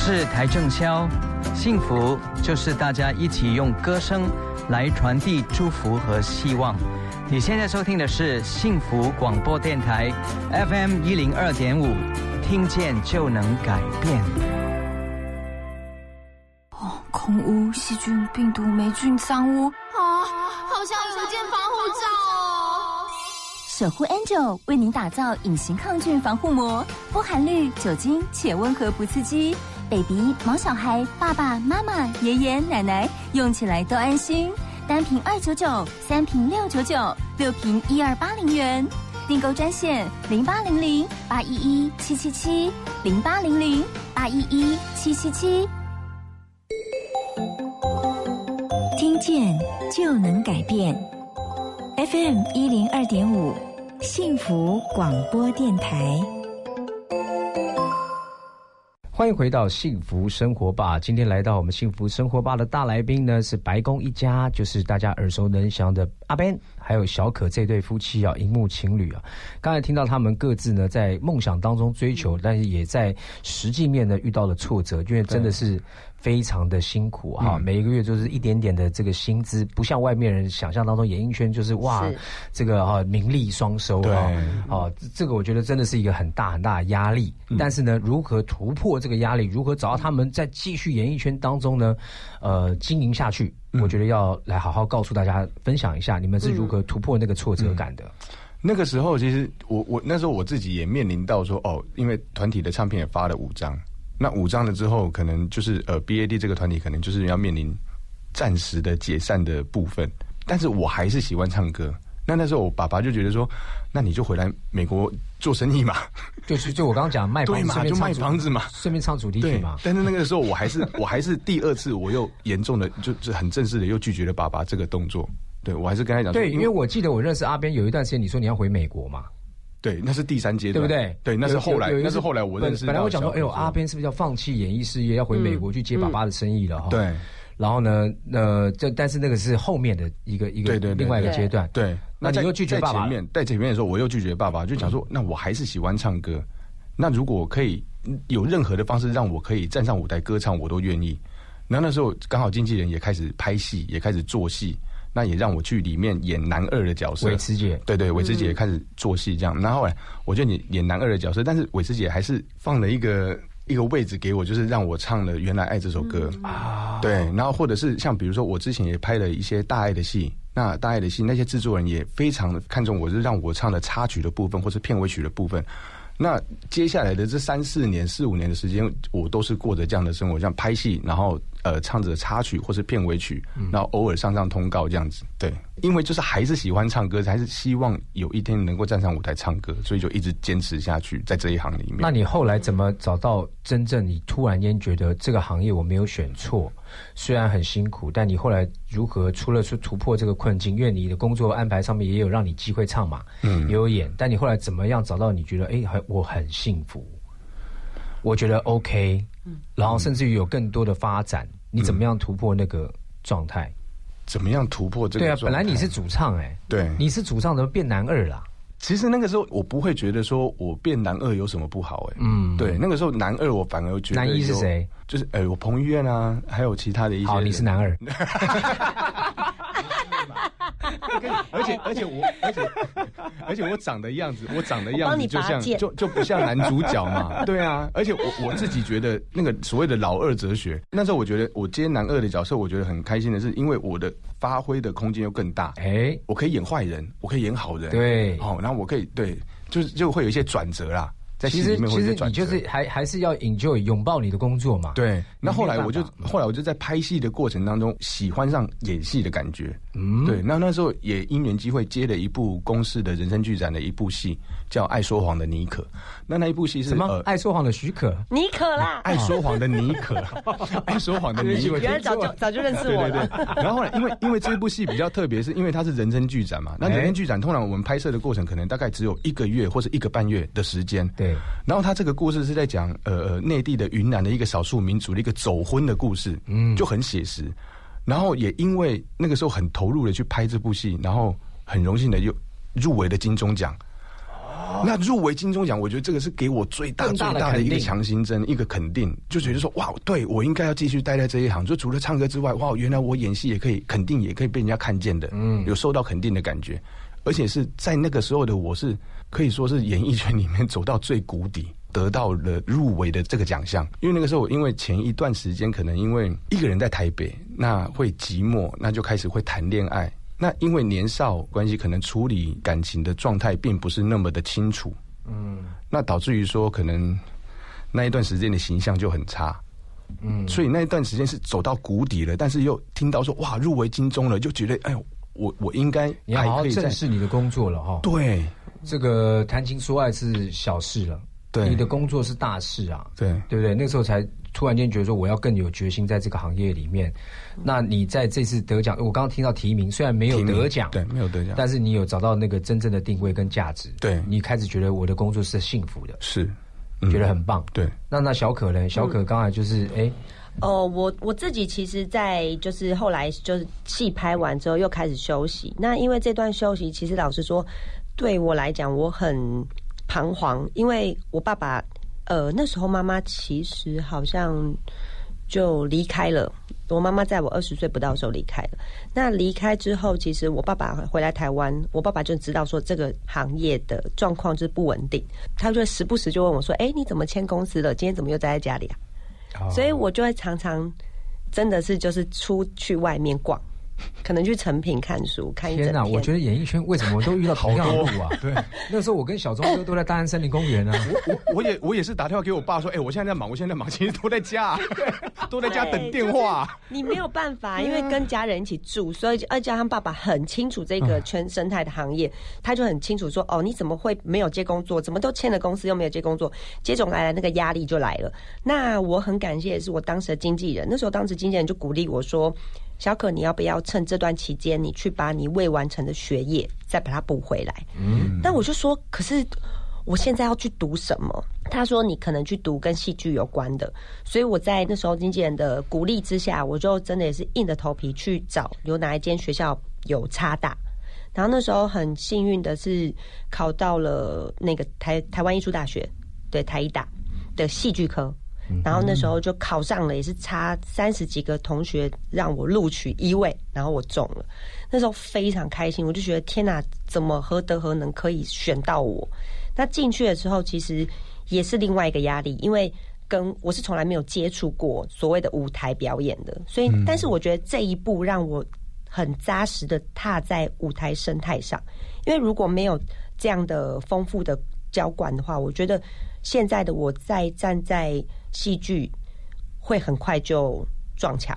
是台正宵，幸福就是大家一起用歌声来传递祝福和希望。你现在收听的是幸福广播电台 FM 一零二点五，听见就能改变。
哦，空污、细菌、病毒、霉菌、脏污
啊，好想有件防护罩哦！
守护 Angel 为您打造隐形抗菌防护膜，不含氯酒精且温和不刺激，baby、毛小孩、爸爸妈妈、爷爷奶奶用起来都安心。单瓶二九九，三瓶六九九，六瓶一二八零元。订购专线零八零零八一一七七七零八零零八一一七七七。
听见就能改变。FM 一零二点五，幸福广播电台。
欢迎回到幸福生活吧！今天来到我们幸福生活吧的大来宾呢是白宫一家，就是大家耳熟能详的阿 Ben 还有小可这对夫妻啊，荧幕情侣啊。刚才听到他们各自呢在梦想当中追求，但是也在实际面呢遇到了挫折，因为真的是非常的辛苦哈，每一个月就是一点点的这个薪资，不像外面人想象当中演艺圈就是哇这个哈名利双收啊，啊这个我觉得真的是一个很大很大的压力。但是呢，如何突破这个压力，如何找到他们在继续演艺圈当中呢？呃，经营下去，我觉得要来好好告诉大家，分享一下你们是如何突破那个挫折感的。
那个时候，其实我我那时候我自己也面临到说，哦，因为团体的唱片也发了五张，那五张了之后，可能就是呃，B A D 这个团体可能就是要面临暂时的解散的部分，但是我还是喜欢唱歌。那那时候我爸爸就觉得说，那你就回来美国做生意嘛，
就是就我刚刚讲卖房
嘛，就卖房子嘛，
顺便唱主题曲嘛。
但是那个时候我还是我还是第二次我又严重的就就很正式的又拒绝了爸爸这个动作。对我还是跟他讲，
对，因为我记得我认识阿边有一段时间，你说你要回美国嘛，
对，那是第三阶段，
对不对？
对，那是后来，那是后来我认识。
本来我讲说，哎呦，阿边是不是要放弃演艺事业，要回美国去接爸爸的生意了？哈，
对。
然后呢，呃，这但是那个是后面的一个一个另外一个阶段。
对，
那你又拒绝爸爸。
前面在前面的时候，我又拒绝爸爸，就讲说，那我还是喜欢唱歌。那如果可以有任何的方式让我可以站上舞台歌唱，我都愿意。然后那时候刚好经纪人也开始拍戏，也开始做戏，那也让我去里面演男二的角色。
韦慈姐，
对对，韦慈姐也开始做戏这样。然后后来我就演演男二的角色，但是韦慈姐还是放了一个。一个位置给我，就是让我唱了《原来爱》这首歌啊。对，然后或者是像比如说，我之前也拍了一些大爱的戏，那大爱的戏那些制作人也非常看重我，是让我唱的插曲的部分或是片尾曲的部分。那接下来的这三四年、四五年的时间，我都是过着这样的生活，像拍戏，然后呃唱着插曲或是片尾曲，然后偶尔上上通告这样子。对，因为就是还是喜欢唱歌，还是希望有一天能够站上舞台唱歌，所以就一直坚持下去在这一行里面。
那你后来怎么找到真正你突然间觉得这个行业我没有选错？虽然很辛苦，但你后来如何除了去突破这个困境？因为你的工作安排上面也有让你机会唱嘛，嗯，也有演。但你后来怎么样找到你觉得哎，很我很幸福，我觉得 OK，嗯，然后甚至于有更多的发展，你怎么样突破那个状态？
怎么样突破这个？对
啊，本来你是主唱哎，
对，
你是主唱，怎么变男二了？
其实那个时候我不会觉得说我变男二有什么不好哎，嗯，对，那个时候男二我反而觉得
男一是谁？
就是哎，我彭于晏啊，还有其他的一些。
好，你是男二。
而且而且我而且而且我长的样子，我长的样子就像就就不像男主角嘛。对啊，而且我我自己觉得那个所谓的老二哲学，那时候我觉得我接男二的角色，我觉得很开心的是，因为我的发挥的空间又更大。哎，我可以演坏人，我可以演好人。
对，
好，然后我可以对，就是就会有一些转折啦。在戏里面会转
折。其实你就是还还是要 enjoy 拥抱你的工作嘛。
对。那后来我就后来我就在拍戏的过程当中喜欢上演戏的感觉。嗯。对。那那时候也因缘机会接了一部公司的人生剧展的一部戏，叫《爱说谎的妮可》。那那一部戏是
什么？爱说谎的许可。
妮可啦。
爱说谎的妮可。爱说谎的妮可。
原来早就早就认识我
了。然后后来因为因为这部戏比较特别，是因为它是人生剧展嘛。那人生剧展通常我们拍摄的过程可能大概只有一个月或者一个半月的时间。
对。
然后他这个故事是在讲呃呃内地的云南的一个少数民族的一个走婚的故事，嗯，就很写实。然后也因为那个时候很投入的去拍这部戏，然后很荣幸的又入围了金钟奖。那入围金钟奖，我觉得这个是给我最大最大的一个强心针，一个肯定，就觉得说哇，对我应该要继续待在这一行。就除了唱歌之外，哇，原来我演戏也可以，肯定也可以被人家看见的，嗯，有受到肯定的感觉。而且是在那个时候的我是可以说是演艺圈里面走到最谷底，得到了入围的这个奖项。因为那个时候，因为前一段时间可能因为一个人在台北，那会寂寞，那就开始会谈恋爱。那因为年少关系，可能处理感情的状态并不是那么的清楚，嗯，那导致于说可能那一段时间的形象就很差，嗯，所以那一段时间是走到谷底了。但是又听到说哇入围金钟了，就觉得哎呦。我我应该
你好好正视你的工作了哈。
对，
这个谈情说爱是小事了，
对，
你的工作是大事啊。
对，
对不对？那时候才突然间觉得说，我要更有决心在这个行业里面。那你在这次得奖，我刚刚听到提名，虽然没有得奖，
对，没有得奖，
但是你有找到那个真正的定位跟价值。
对，
你开始觉得我的工作是幸福的，
是，
觉得很棒。
对，
那那小可呢？小可刚才就是哎。
哦，我我自己其实，在就是后来就是戏拍完之后又开始休息。那因为这段休息，其实老实说，对我来讲我很彷徨，因为我爸爸呃那时候妈妈其实好像就离开了。我妈妈在我二十岁不到的时候离开了。那离开之后，其实我爸爸回来台湾，我爸爸就知道说这个行业的状况就是不稳定，他就时不时就问我说：“哎，你怎么签公司了？今天怎么又待在家里啊？”所以我就会常常，真的是就是出去外面逛。可能去成品看书，看一整天。
我觉得演艺圈为什么都遇到同样的路啊？
对，
那时候我跟小钟哥都在大安森林公园啊。
我我我也我也是打电话给我爸说，哎，我现在在忙，我现在在忙，其实都在家，都在家等电话。
你没有办法，因为跟家人一起住，所以而加上爸爸很清楚这个圈生态的行业，他就很清楚说，哦，你怎么会没有接工作？怎么都签了公司又没有接工作？接踵而来那个压力就来了。那我很感谢，是我当时的经纪人，那时候当时经纪人就鼓励我说。小可，你要不要趁这段期间，你去把你未完成的学业再把它补回来？嗯，但我就说，可是我现在要去读什么？他说，你可能去读跟戏剧有关的。所以我在那时候经纪人的鼓励之下，我就真的也是硬着头皮去找有哪一间学校有差大。然后那时候很幸运的是考到了那个台台湾艺术大学，对台艺大的戏剧科。然后那时候就考上了，也是差三十几个同学让我录取一位，然后我中了。那时候非常开心，我就觉得天哪，怎么何德何能可以选到我？那进去的时候其实也是另外一个压力，因为跟我是从来没有接触过所谓的舞台表演的，所以但是我觉得这一步让我很扎实的踏在舞台生态上，因为如果没有这样的丰富的教管的话，我觉得现在的我在站在。戏剧会很快就撞墙。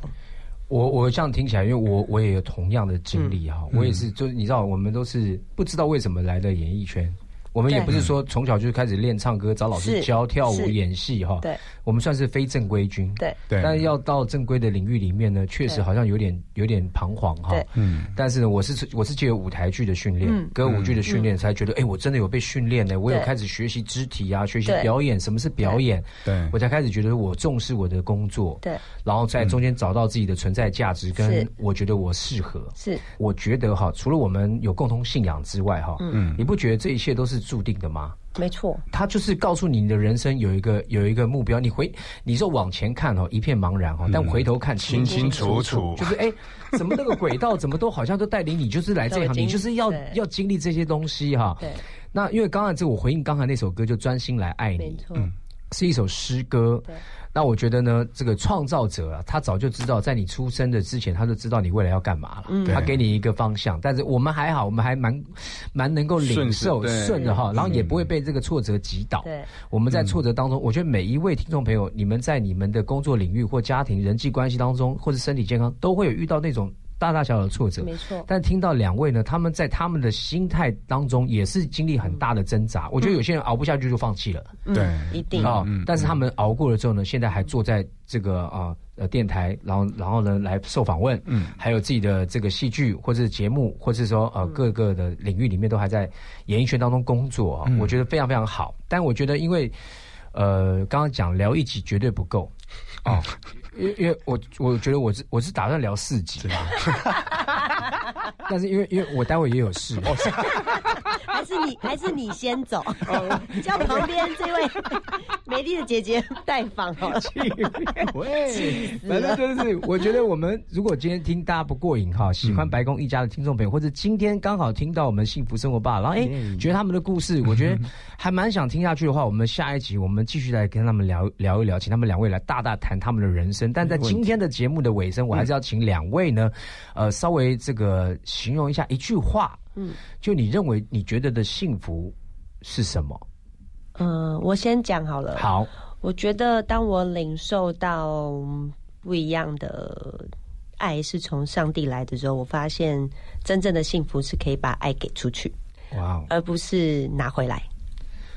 我我这样听起来，因为我我也有同样的经历哈，我也是，就是你知道，我们都是不知道为什么来的演艺圈。我们也不是说从小就开始练唱歌，找老师教跳舞、演戏哈。
对，
我们算是非正规军。
对，
但是要到正规的领域里面呢，确实好像有点有点彷徨哈。嗯。但是呢，我是我是借由舞台剧的训练、歌舞剧的训练，才觉得哎，我真的有被训练呢。我有开始学习肢体啊，学习表演，什么是表演？
对。
我才开始觉得我重视我的工作。
对。
然后在中间找到自己的存在价值，跟我觉得我适合。
是。
我觉得哈，除了我们有共同信仰之外哈，嗯，你不觉得这一切都是注定的吗？
没错，
他就是告诉你你的人生有一个有一个目标，你回你说往前看哦，一片茫然哈，但回头看
清清楚楚，
就是哎，怎么那个轨道 怎么都好像都带领你，就是来这一行，你就是要要经历这些东西哈。
对，
那因为刚才这我回应刚才那首歌就专心来爱你，
嗯。
是一首诗歌。那我觉得呢，这个创造者啊，他早就知道，在你出生的之前，他就知道你未来要干嘛了。嗯，他给你一个方向。但是我们还好，我们还蛮蛮能够领受顺的哈，然后也不会被这个挫折击倒。
对，
我们在挫折当中，我觉得每一位听众朋友，你们在你们的工作领域或家庭人际关系当中，或者身体健康，都会有遇到那种。大大小小的挫折，
没错。
但听到两位呢，他们在他们的心态当中也是经历很大的挣扎。我觉得有些人熬不下去就放弃了，
对，
一定
啊。但是他们熬过了之后呢，现在还坐在这个啊呃电台，然后然后呢来受访问，嗯，还有自己的这个戏剧或者是节目，或者是说呃各个的领域里面都还在演艺圈当中工作啊。我觉得非常非常好。但我觉得因为呃刚刚讲聊一集绝对不够啊。因为因为我我觉得我是我是打算聊四集，但是因为因为我待会也有事，
还是你还是你先走，叫旁边这位美丽的姐姐代访好了。
喂，反正就是我觉得我们如果今天听大家不过瘾哈，喜欢白宫一家的听众朋友，或者今天刚好听到我们幸福生活吧，然后哎觉得他们的故事，我觉得还蛮想听下去的话，我们下一集我们继续来跟他们聊聊一聊，请他们两位来大大谈他们的人生。但在今天的节目的尾声，我还是要请两位呢，呃，稍微这个形容一下一句话，嗯，就你认为你觉得的幸福是什么？
嗯，我先讲好了。
好，
我觉得当我领受到不一样的爱是从上帝来的时候，我发现真正的幸福是可以把爱给出去，哇，而不是拿回来，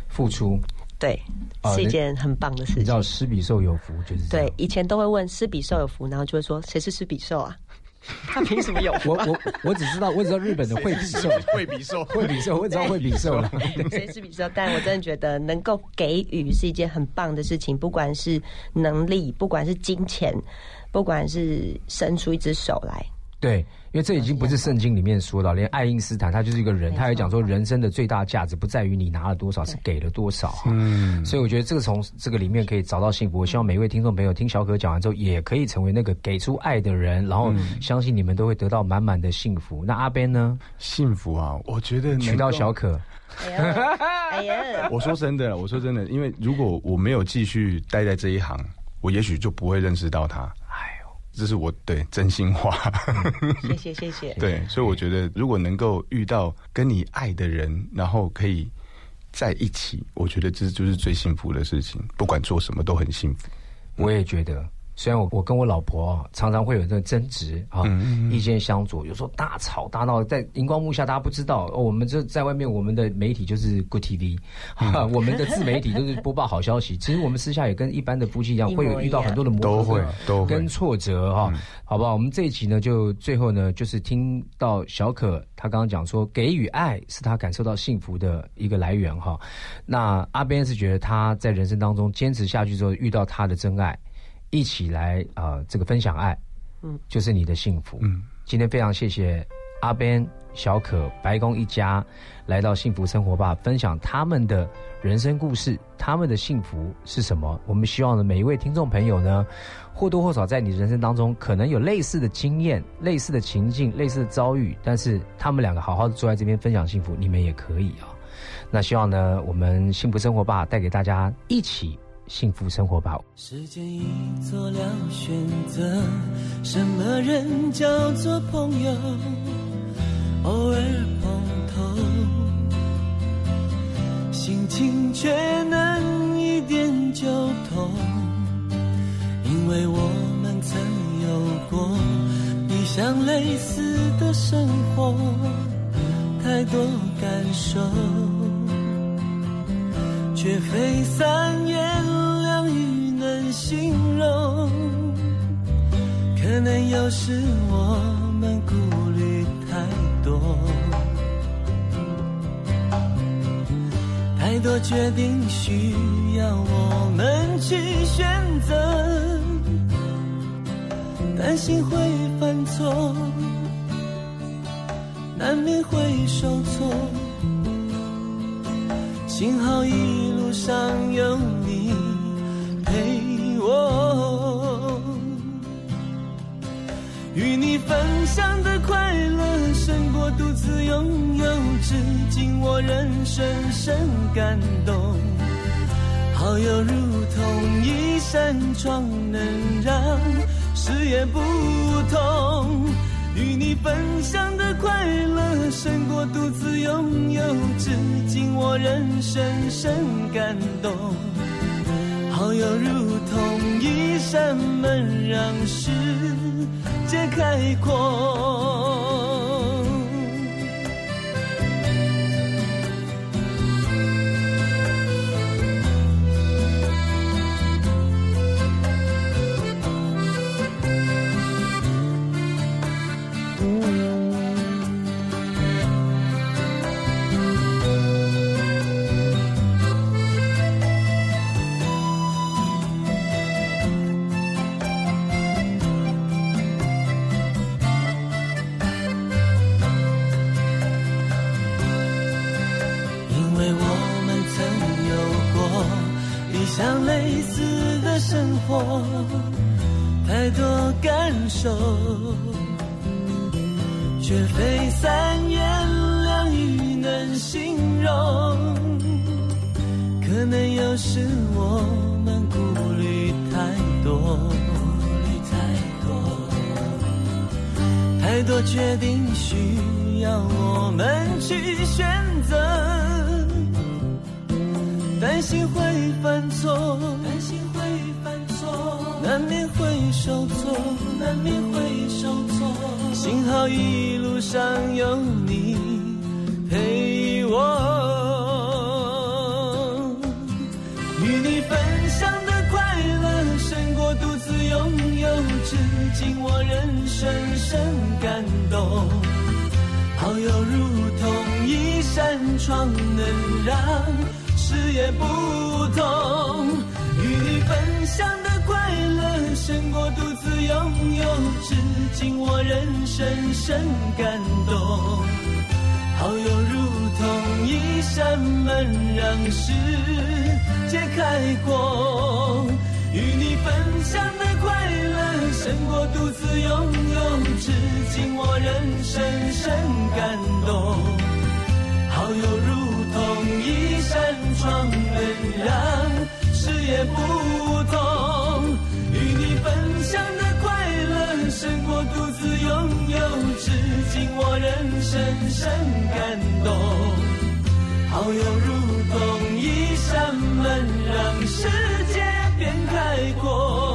付出。
对，是一件很棒的事情。
你知道施比受有福，就是
对。以前都会问施比受有福，然后就会说谁是施比受啊？他凭什么有？
我我我只知道，我只知道日本的惠比寿，
惠比寿，
惠比寿，我只知道惠比寿了。
谁是比寿？但我真的觉得能够给予是一件很棒的事情，不管是能力，不管是金钱，不管是伸出一只手来。
对，因为这已经不是圣经里面说的，连爱因斯坦他就是一个人，他也讲说人生的最大价值不在于你拿了多少，是给了多少。嗯，所以我觉得这个从这个里面可以找到幸福。我希望每一位听众朋友听小可讲完之后，也可以成为那个给出爱的人，然后相信你们都会得到满满的幸福。那阿边呢？
幸福啊，我觉得
娶到小可。
哎呀，我说真的，我说真的，因为如果我没有继续待在这一行，我也许就不会认识到他。这是我对真心话，
谢谢谢谢。
对，所以我觉得如果能够遇到跟你爱的人，然后可以在一起，我觉得这就是最幸福的事情。不管做什么都很幸福。
我也觉得。虽然我我跟我老婆常常会有这个争执啊，意见相左，有时候大吵大闹，在荧光幕下大家不知道，我们这在外面我们的媒体就是 Good TV，我们的自媒体都是播报好消息。其实我们私下也跟一般的夫妻一样，会有遇到很多的磨
合，都
跟挫折哈，好不好？我们这一集呢，就最后呢，就是听到小可他刚刚讲说，给予爱是他感受到幸福的一个来源哈。那阿边是觉得他在人生当中坚持下去之后，遇到他的真爱。一起来啊，这个分享爱，嗯，就是你的幸福。嗯，今天非常谢谢阿 Ben、小可、白宫一家来到幸福生活吧，分享他们的人生故事，他们的幸福是什么？我们希望呢，每一位听众朋友呢，或多或少在你人生当中可能有类似的经验、类似的情境、类似的遭遇，但是他们两个好好的坐在这边分享幸福，你们也可以啊。那希望呢，我们幸福生活吧带给大家一起。幸福生活吧。
时间已做了选择，什么人叫做朋友？偶尔碰头，心情却能一点就通。因为我们曾有过一像类似的生活，太多感受，却非三言。形容，可能有时我们顾虑太多，太多决定需要我们去选择，担心会犯错，难免会受挫，幸好一路上有你陪。我与你分享的快乐胜过独自拥有，至今我仍深深感动。好友如同一扇窗，能让视野不同。与你分享的快乐，胜过独自拥有。至今我仍深深感动。好友如同一扇门，让世界开阔。去选择，担心会犯错。担心会犯错难免会受挫，难免会受挫。幸好一路上有你陪我，与你分享的快乐胜过独自拥有。至今我仍深深感扇窗，能让视野不同。与你分享的。快乐胜过独自拥有，至今我仍深深感动。好友如同一扇门，让世界开阔。与你分享的快乐胜过独自拥有，至今我仍深深感动。好友如同一扇窗，能让视野不同，与你分享的快乐胜过独自拥有，至今我仍深深感动。好友如同一扇门，让世界变开阔。